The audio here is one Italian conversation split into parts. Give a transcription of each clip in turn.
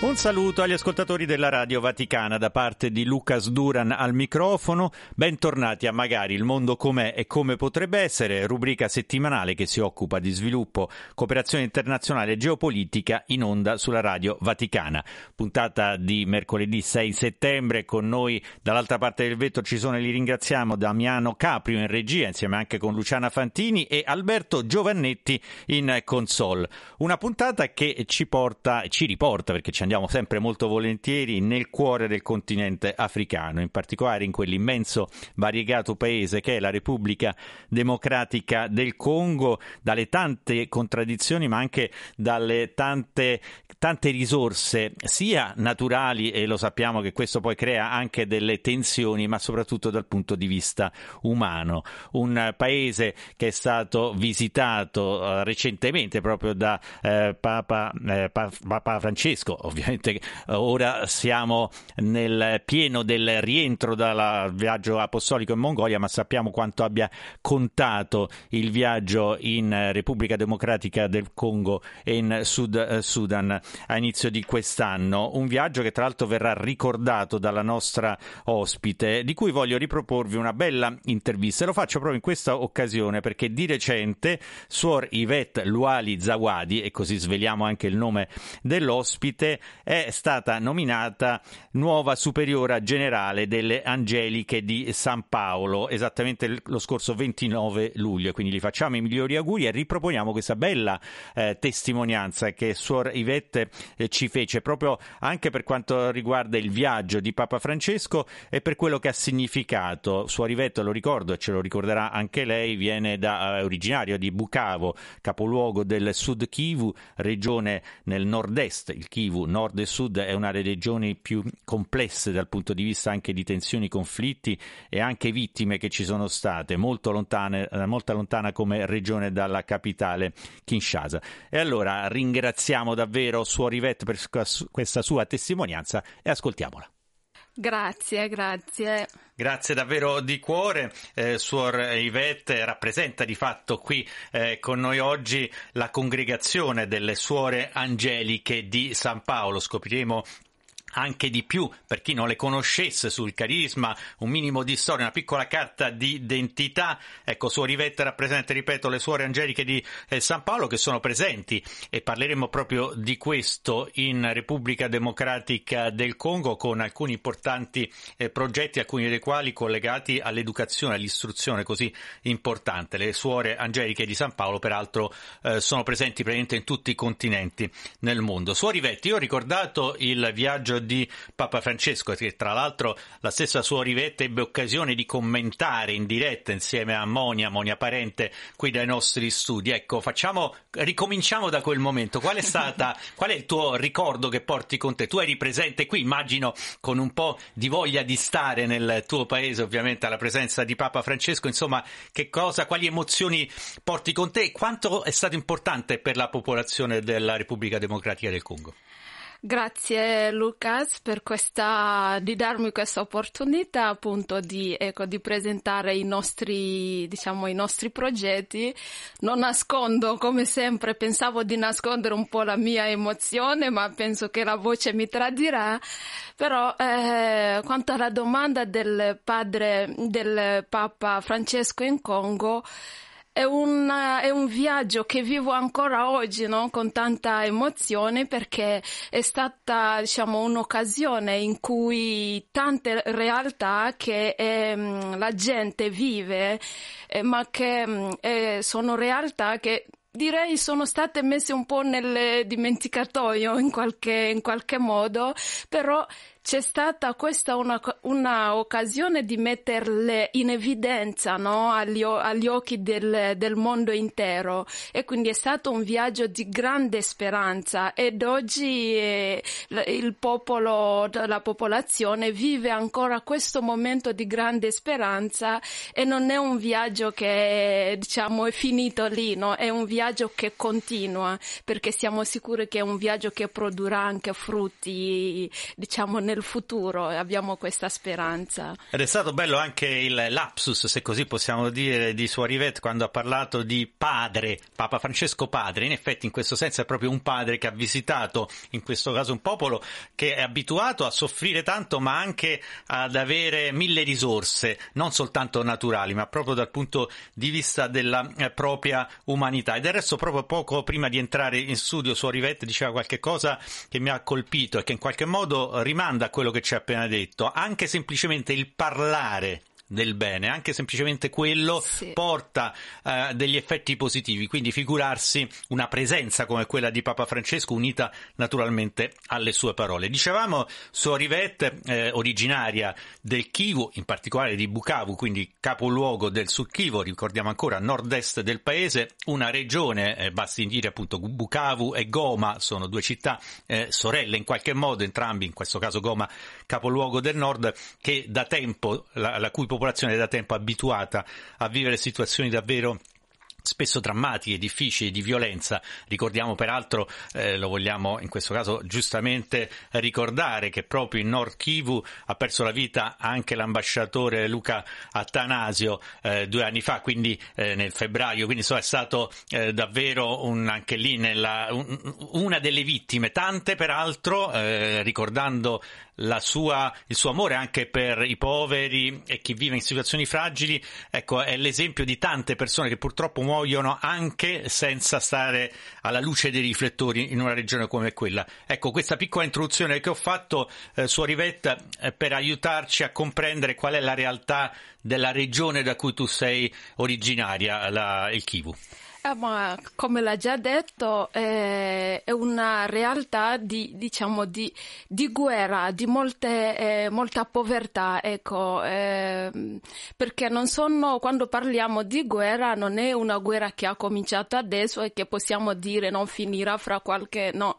Un saluto agli ascoltatori della Radio Vaticana da parte di Lucas Duran al microfono. Bentornati a Magari il mondo com'è e come potrebbe essere, rubrica settimanale che si occupa di sviluppo, cooperazione internazionale e geopolitica in onda sulla Radio Vaticana. Puntata di mercoledì 6 settembre con noi dall'altra parte del vetro ci sono e li ringraziamo Damiano Caprio in regia insieme anche con Luciana Fantini e Alberto Giovannetti in console. Una puntata che ci porta, ci riporta perché ci andiamo sempre molto volentieri nel cuore del continente africano, in particolare in quell'immenso variegato paese che è la Repubblica Democratica del Congo, dalle tante contraddizioni ma anche dalle tante, tante risorse sia naturali e lo sappiamo che questo poi crea anche delle tensioni ma soprattutto dal punto di vista umano. Un paese che è stato visitato uh, recentemente proprio da uh, Papa, uh, Papa Francesco, ovviamente ovviamente ora siamo nel pieno del rientro dal viaggio apostolico in Mongolia, ma sappiamo quanto abbia contato il viaggio in Repubblica Democratica del Congo e in Sud Sudan a inizio di quest'anno. Un viaggio che tra l'altro verrà ricordato dalla nostra ospite, di cui voglio riproporvi una bella intervista. Lo faccio proprio in questa occasione perché di recente Suor Yvette Luali Zawadi, e così sveliamo anche il nome dell'ospite, è stata nominata nuova superiora generale delle Angeliche di San Paolo, esattamente lo scorso 29 luglio. Quindi gli facciamo i migliori auguri e riproponiamo questa bella eh, testimonianza che Suor Ivette eh, ci fece proprio anche per quanto riguarda il viaggio di Papa Francesco e per quello che ha significato. Suor Ivette, lo ricordo e ce lo ricorderà anche lei, viene da eh, originario di Bukavu, capoluogo del Sud Kivu, regione nel nord-est, il Kivu, nord e sud è una delle regioni più complesse dal punto di vista anche di tensioni, conflitti e anche vittime che ci sono state, molto lontane, molto lontana come regione dalla capitale Kinshasa. E allora ringraziamo davvero Suor Yvette per questa sua testimonianza e ascoltiamola. Grazie, grazie. Grazie davvero di cuore, eh, Suor Ivette rappresenta di fatto qui eh, con noi oggi la congregazione delle suore angeliche di San Paolo. Scopriremo anche di più per chi non le conoscesse sul carisma, un minimo di storia, una piccola carta di identità. Ecco, Suor Rivette rappresenta, ripeto, le suore angeliche di eh, San Paolo che sono presenti e parleremo proprio di questo in Repubblica Democratica del Congo con alcuni importanti eh, progetti, alcuni dei quali collegati all'educazione, all'istruzione così importante. Le suore angeliche di San Paolo, peraltro, eh, sono presenti praticamente in tutti i continenti nel mondo. Suor Rivette, io ho ricordato il viaggio di Papa Francesco, che tra l'altro la stessa Suor Rivette ebbe occasione di commentare in diretta insieme a Monia, Monia Parente, qui dai nostri studi. Ecco, facciamo, ricominciamo da quel momento. Qual è stata, qual è il tuo ricordo che porti con te? Tu eri presente qui, immagino, con un po' di voglia di stare nel tuo paese, ovviamente alla presenza di Papa Francesco. Insomma, che cosa, quali emozioni porti con te e quanto è stato importante per la popolazione della Repubblica Democratica del Congo? Grazie Lucas per questa, di darmi questa opportunità appunto di, ecco, di presentare i nostri, diciamo, i nostri progetti. Non nascondo, come sempre, pensavo di nascondere un po' la mia emozione, ma penso che la voce mi tradirà. Però eh, quanto alla domanda del padre, del Papa Francesco in Congo, è, una, è, un viaggio che vivo ancora oggi no? con tanta emozione perché è stata diciamo, un'occasione in cui tante realtà che ehm, la gente vive, eh, ma che eh, sono realtà che direi sono state messe un po' nel dimenticatoio in qualche, in qualche modo, però c'è stata questa una, una occasione di metterle in evidenza no? agli, agli, occhi del, del, mondo intero e quindi è stato un viaggio di grande speranza ed oggi eh, il popolo, la popolazione vive ancora questo momento di grande speranza e non è un viaggio che diciamo è finito lì, no? è un viaggio che continua perché siamo sicuri che è un viaggio che produrrà anche frutti diciamo nel futuro, abbiamo questa speranza. Ed è stato bello anche il lapsus, se così possiamo dire, di Suor Yvette quando ha parlato di padre, Papa Francesco padre, in effetti in questo senso è proprio un padre che ha visitato in questo caso un popolo che è abituato a soffrire tanto ma anche ad avere mille risorse, non soltanto naturali ma proprio dal punto di vista della eh, propria umanità. E del resto proprio poco prima di entrare in studio Suor Yvette diceva qualche cosa che mi ha colpito e che in qualche modo rimanda a quello che ci ha appena detto, anche semplicemente il parlare del bene, anche semplicemente quello sì. porta uh, degli effetti positivi, quindi figurarsi una presenza come quella di Papa Francesco unita naturalmente alle sue parole. Dicevamo Suor Yvette, eh, originaria del Kivu, in particolare di Bukavu, quindi capoluogo del Sud Kivu, ricordiamo ancora a nord-est del paese, una regione, eh, basti dire appunto Bukavu e Goma, sono due città eh, sorelle in qualche modo, entrambi, in questo caso Goma capoluogo del nord, che da tempo, la, la cui popolazione popolazione da tempo abituata a vivere situazioni davvero spesso drammatiche, difficili, di violenza. Ricordiamo peraltro, eh, lo vogliamo in questo caso giustamente ricordare, che proprio in Nord Kivu ha perso la vita anche l'ambasciatore Luca Attanasio eh, due anni fa, quindi eh, nel febbraio, quindi insomma, è stato eh, davvero un, anche lì nella, un, una delle vittime, tante peraltro, eh, ricordando sua, il suo amore anche per i poveri e chi vive in situazioni fragili, ecco, è l'esempio di tante persone che purtroppo muoiono anche senza stare alla luce dei riflettori in una regione come quella. Ecco, questa piccola introduzione che ho fatto, eh, Suor Rivetta, eh, per aiutarci a comprendere qual è la realtà della regione da cui tu sei originaria, la, il Kivu. Eh, ma come l'ha già detto, eh, è una realtà di, diciamo, di, di guerra, di molte, eh, molta povertà, ecco, ehm, perché non sono, quando parliamo di guerra, non è una guerra che ha cominciato adesso e che possiamo dire non finirà fra qualche, no,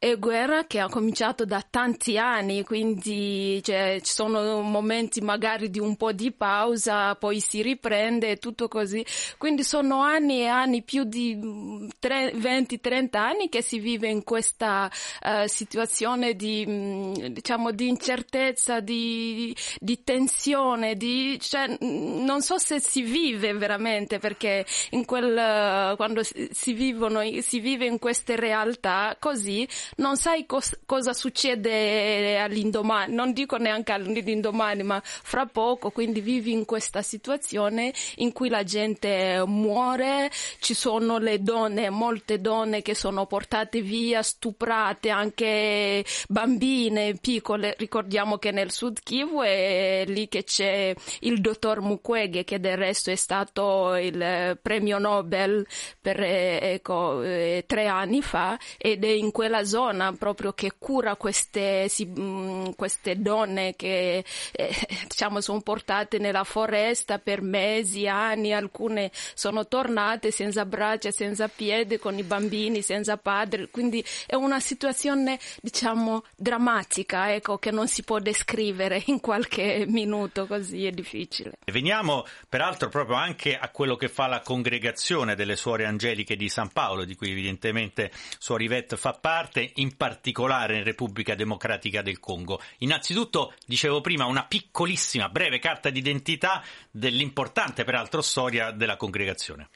è guerra che ha cominciato da tanti anni, quindi cioè, ci sono momenti magari di un po' di pausa, poi si riprende e tutto così. Quindi sono anni e anni, più di 20-30 anni che si vive in questa uh, situazione di, mm, diciamo, di incertezza, di, di tensione, di, cioè, non so se si vive veramente perché in quel, quando si, vivono, si vive in queste realtà così non sai cos- cosa succede all'indomani, non dico neanche all'indomani, ma fra poco, quindi vivi in questa situazione in cui la gente muore, ci sono le donne, molte donne che sono portate via, stuprate, anche bambine piccole, ricordiamo che nel Sud Kivu è lì che c'è il dottor Mukwege che del resto è stato il premio Nobel per ecco, eh, tre anni fa ed è in quella zona zona proprio che cura queste, si, mh, mm, queste donne che eh, diciamo sono portate nella foresta per mesi, anni, alcune sono tornate senza braccia, senza piedi, con i bambini, senza padre, quindi è una situazione diciamo drammatica, ecco, che non si può descrivere in qualche minuto, così è difficile. Veniamo peraltro proprio anche a quello che fa la congregazione delle suore angeliche di San Paolo, di cui evidentemente Suor Yvette fa parte in particolare in Repubblica Democratica del Congo. Innanzitutto, dicevo prima, una piccolissima, breve carta d'identità dell'importante, peraltro, storia della congregazione.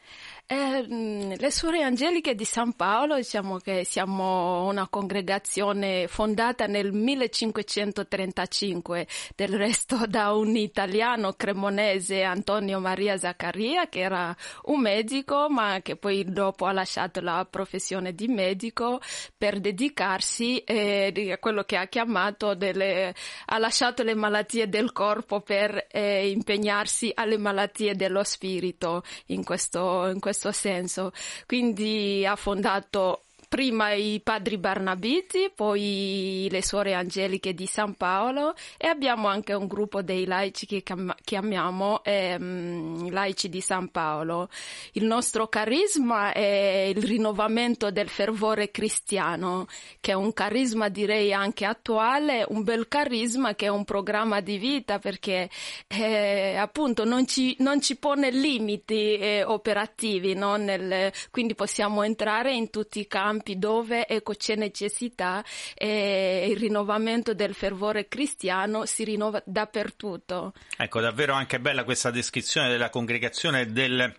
Eh, mm, le Suore Angeliche di San Paolo, diciamo che siamo una congregazione fondata nel 1535, del resto da un italiano cremonese, Antonio Maria Zaccaria, che era un medico, ma che poi dopo ha lasciato la professione di medico per dedicarsi eh, a quello che ha chiamato delle, ha lasciato le malattie del corpo per eh, impegnarsi alle malattie dello spirito in questo, in questo senso. Quindi ha fondato prima i padri Barnabiti, poi le suore angeliche di San Paolo e abbiamo anche un gruppo dei laici che chiamiamo ehm, laici di San Paolo. Il nostro carisma è il rinnovamento del fervore cristiano, che è un carisma direi anche attuale, un bel carisma che è un programma di vita perché eh, appunto non ci, non ci pone limiti eh, operativi, no? Nel, quindi possiamo entrare in tutti i campi dove ecco, c'è necessità e il rinnovamento del fervore cristiano si rinnova dappertutto. Ecco, davvero anche bella questa descrizione della congregazione del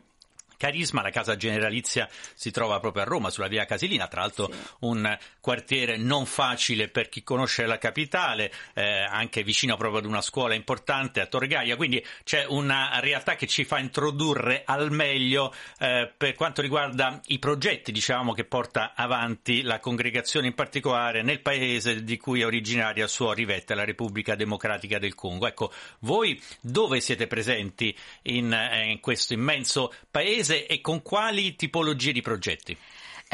Carisma, la casa generalizia si trova proprio a Roma, sulla via Casilina, tra l'altro sì. un quartiere non facile per chi conosce la capitale, eh, anche vicino proprio ad una scuola importante a Torre Gaia, quindi c'è una realtà che ci fa introdurre al meglio eh, per quanto riguarda i progetti diciamo, che porta avanti la congregazione in particolare nel paese di cui è originaria Suor Rivetta, la Repubblica Democratica del Congo. Ecco, voi dove siete presenti in, eh, in questo immenso paese? E con quali tipologie di progetti?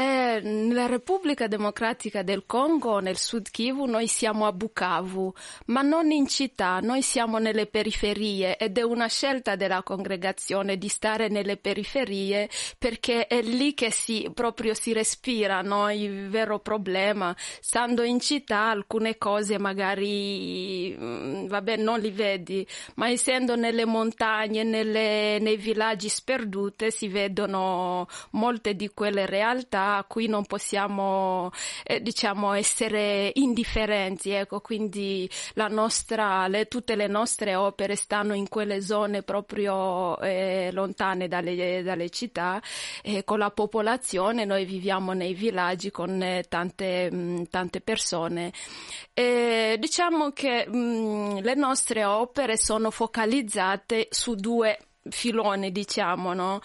Eh, nella Repubblica Democratica del Congo, nel Sud Kivu, noi siamo a Bukavu, ma non in città, noi siamo nelle periferie ed è una scelta della congregazione di stare nelle periferie perché è lì che si, proprio si respira no? il vero problema. Stando in città alcune cose magari, mm, vabbè, non li vedi, ma essendo nelle montagne, nelle, nei villaggi sperdute si vedono molte di quelle realtà a cui non possiamo eh, diciamo essere indifferenti ecco quindi la nostra, le, tutte le nostre opere stanno in quelle zone proprio eh, lontane dalle, dalle città e con la popolazione noi viviamo nei villaggi con eh, tante, mh, tante persone e diciamo che mh, le nostre opere sono focalizzate su due filone, diciamo, no?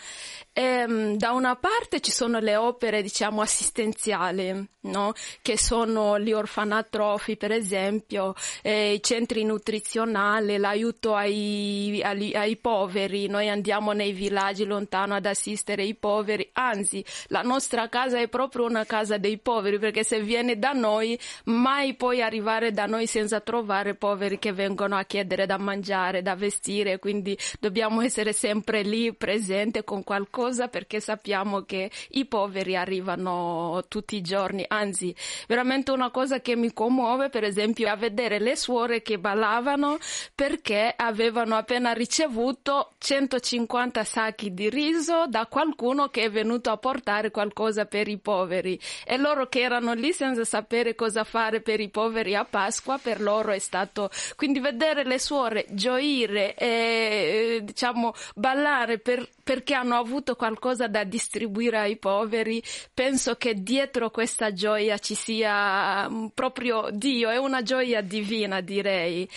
Ehm, da una parte ci sono le opere, diciamo, assistenziali, no? Che sono gli orfanatrofi, per esempio, eh, i centri nutrizionali, l'aiuto ai, ai, ai, poveri. Noi andiamo nei villaggi lontano ad assistere i poveri. Anzi, la nostra casa è proprio una casa dei poveri, perché se viene da noi, mai puoi arrivare da noi senza trovare poveri che vengono a chiedere da mangiare, da vestire, quindi dobbiamo essere sempre lì presente con qualcosa perché sappiamo che i poveri arrivano tutti i giorni, anzi veramente una cosa che mi commuove per esempio a vedere le suore che ballavano perché avevano appena ricevuto 150 sacchi di riso da qualcuno che è venuto a portare qualcosa per i poveri. E loro che erano lì senza sapere cosa fare per i poveri a Pasqua per loro è stato quindi vedere le suore gioire e diciamo ballare per, perché hanno avuto qualcosa da distribuire ai poveri, penso che dietro questa gioia ci sia mm, proprio Dio, è una gioia divina direi.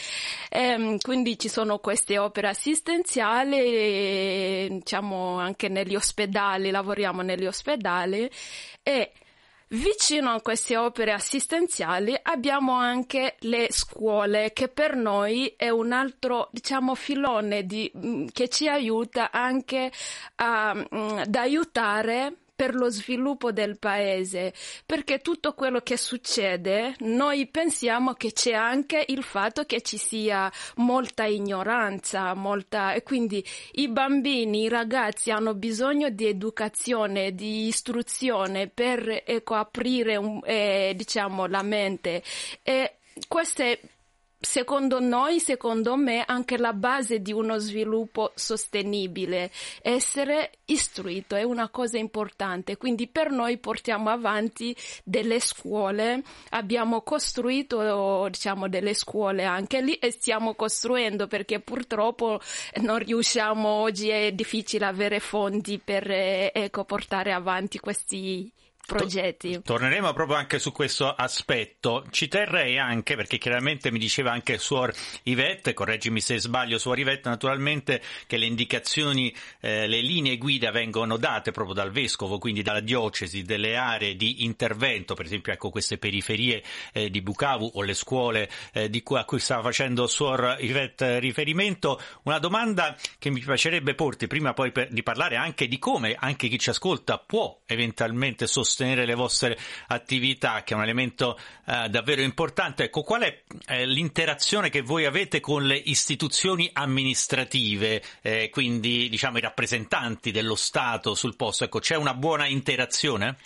E, ehm, quindi ci sono queste opere assistenziali, diciamo anche negli ospedali, lavoriamo negli ospedali e Vicino a queste opere assistenziali abbiamo anche le scuole che per noi è un altro diciamo filone di, mm, che ci aiuta anche a, mm, ad aiutare per lo sviluppo del paese, perché tutto quello che succede noi pensiamo che c'è anche il fatto che ci sia molta ignoranza, molta e quindi i bambini, i ragazzi hanno bisogno di educazione, di istruzione per ecco, aprire un, eh, diciamo la mente. E queste secondo noi, secondo me, anche la base di uno sviluppo sostenibile. Essere istruito è una cosa importante, quindi per noi portiamo avanti delle scuole, abbiamo costruito diciamo delle scuole anche lì e stiamo costruendo perché purtroppo non riusciamo oggi è difficile avere fondi per eh, ecco, portare avanti questi progetti. Torneremo proprio anche su questo aspetto. Ci terrei anche, perché chiaramente mi diceva anche Suor Ivette, correggimi se sbaglio, Suor Ivette, naturalmente che le indicazioni, eh, le linee guida vengono date proprio dal Vescovo, quindi dalla diocesi, delle aree di intervento, per esempio ecco queste periferie eh, di Bukavu o le scuole eh, cui, a cui stava facendo Suor Ivette riferimento. Una domanda che mi piacerebbe porti, prima poi per, di parlare anche di come anche chi ci ascolta può eventualmente sostenere sostenere le vostre attività, che è un elemento eh, davvero importante. Ecco, qual è eh, l'interazione che voi avete con le istituzioni amministrative, eh, quindi diciamo i rappresentanti dello Stato sul posto? Ecco, c'è una buona interazione?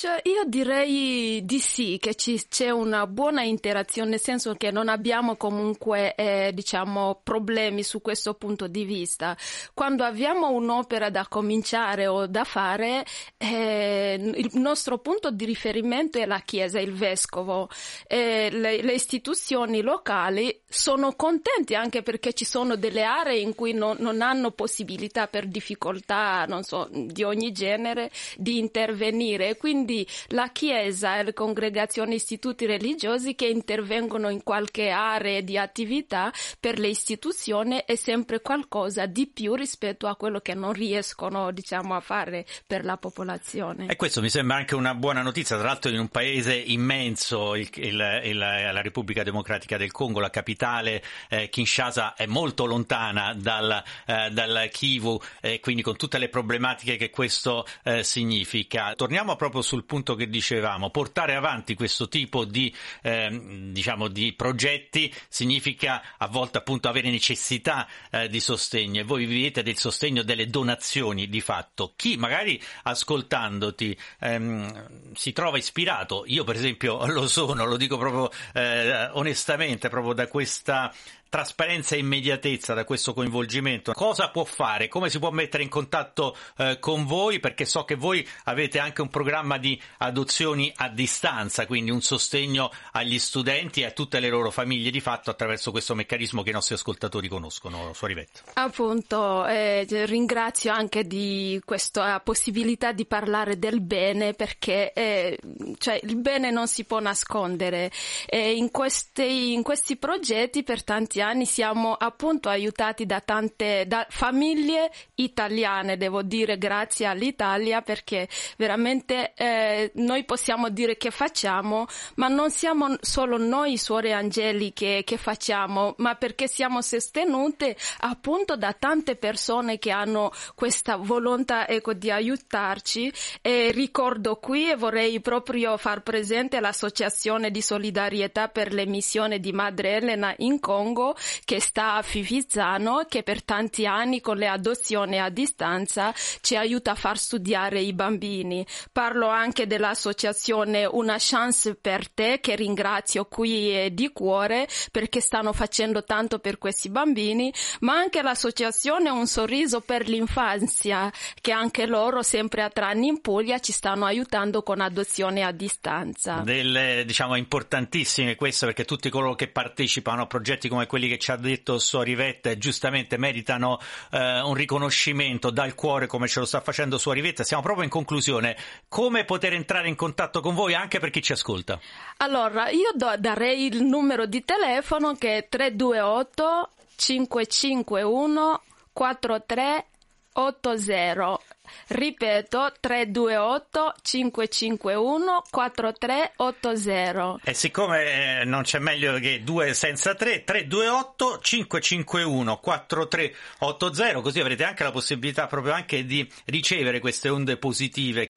Cioè, io direi di sì, che ci, c'è una buona interazione, nel senso che non abbiamo comunque, eh, diciamo, problemi su questo punto di vista. Quando abbiamo un'opera da cominciare o da fare, eh, il nostro punto di riferimento è la Chiesa, il Vescovo. Eh, le, le, istituzioni locali sono contenti anche perché ci sono delle aree in cui non, non hanno possibilità per difficoltà, non so, di ogni genere, di intervenire. Quindi quindi la Chiesa e le congregazioni, istituti religiosi che intervengono in qualche area di attività per le istituzioni è sempre qualcosa di più rispetto a quello che non riescono diciamo, a fare per la popolazione. E questo mi sembra anche una buona notizia, tra l'altro in un paese immenso, il, il, il, la Repubblica Democratica del Congo, la capitale eh, Kinshasa è molto lontana dal, eh, dal Kivu, eh, quindi con tutte le problematiche che questo eh, significa. Torniamo proprio sul punto che dicevamo, portare avanti questo tipo di, eh, diciamo, di progetti significa a volte appunto avere necessità eh, di sostegno e voi vivete del sostegno delle donazioni di fatto. Chi magari ascoltandoti ehm, si trova ispirato, io per esempio lo sono, lo dico proprio eh, onestamente, proprio da questa trasparenza e immediatezza da questo coinvolgimento, cosa può fare? Come si può mettere in contatto eh, con voi? Perché so che voi avete anche un programma di adozioni a distanza, quindi un sostegno agli studenti e a tutte le loro famiglie di fatto attraverso questo meccanismo che i nostri ascoltatori conoscono. Suorivetto. Appunto, eh, ringrazio anche di questa possibilità di parlare del bene perché eh, cioè, il bene non si può nascondere. in, questi, in questi progetti per tanti anni siamo appunto aiutati da tante da famiglie italiane, devo dire grazie all'Italia perché veramente eh, noi possiamo dire che facciamo, ma non siamo solo noi suore angeli che, che facciamo, ma perché siamo sostenute appunto da tante persone che hanno questa volontà ecco, di aiutarci. E ricordo qui e vorrei proprio far presente l'associazione di solidarietà per l'emissione di Madre Elena in Congo che sta a Fivizzano che per tanti anni con le adozioni a distanza ci aiuta a far studiare i bambini. Parlo anche dell'associazione Una Chance per te che ringrazio qui di cuore perché stanno facendo tanto per questi bambini, ma anche l'associazione Un Sorriso per l'infanzia che anche loro sempre a Trani in Puglia ci stanno aiutando con adozione a distanza. Delle, diciamo, importantissime questo perché tutti coloro che partecipano a progetti come quelli quelli che ci ha detto Suorivetta giustamente meritano eh, un riconoscimento dal cuore come ce lo sta facendo Suorivetta. Siamo proprio in conclusione. Come poter entrare in contatto con voi anche per chi ci ascolta? Allora, io do, darei il numero di telefono che è 328 551 4380 Ripeto 328 551 4380. E siccome eh, non c'è meglio che 2 senza 3, 328 551 4380, così avrete anche la possibilità proprio anche di ricevere queste onde positive.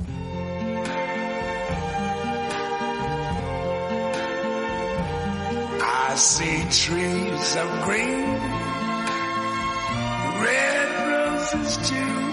I see trees of green, red roses too.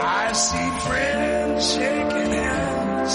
I see friends shaking hands,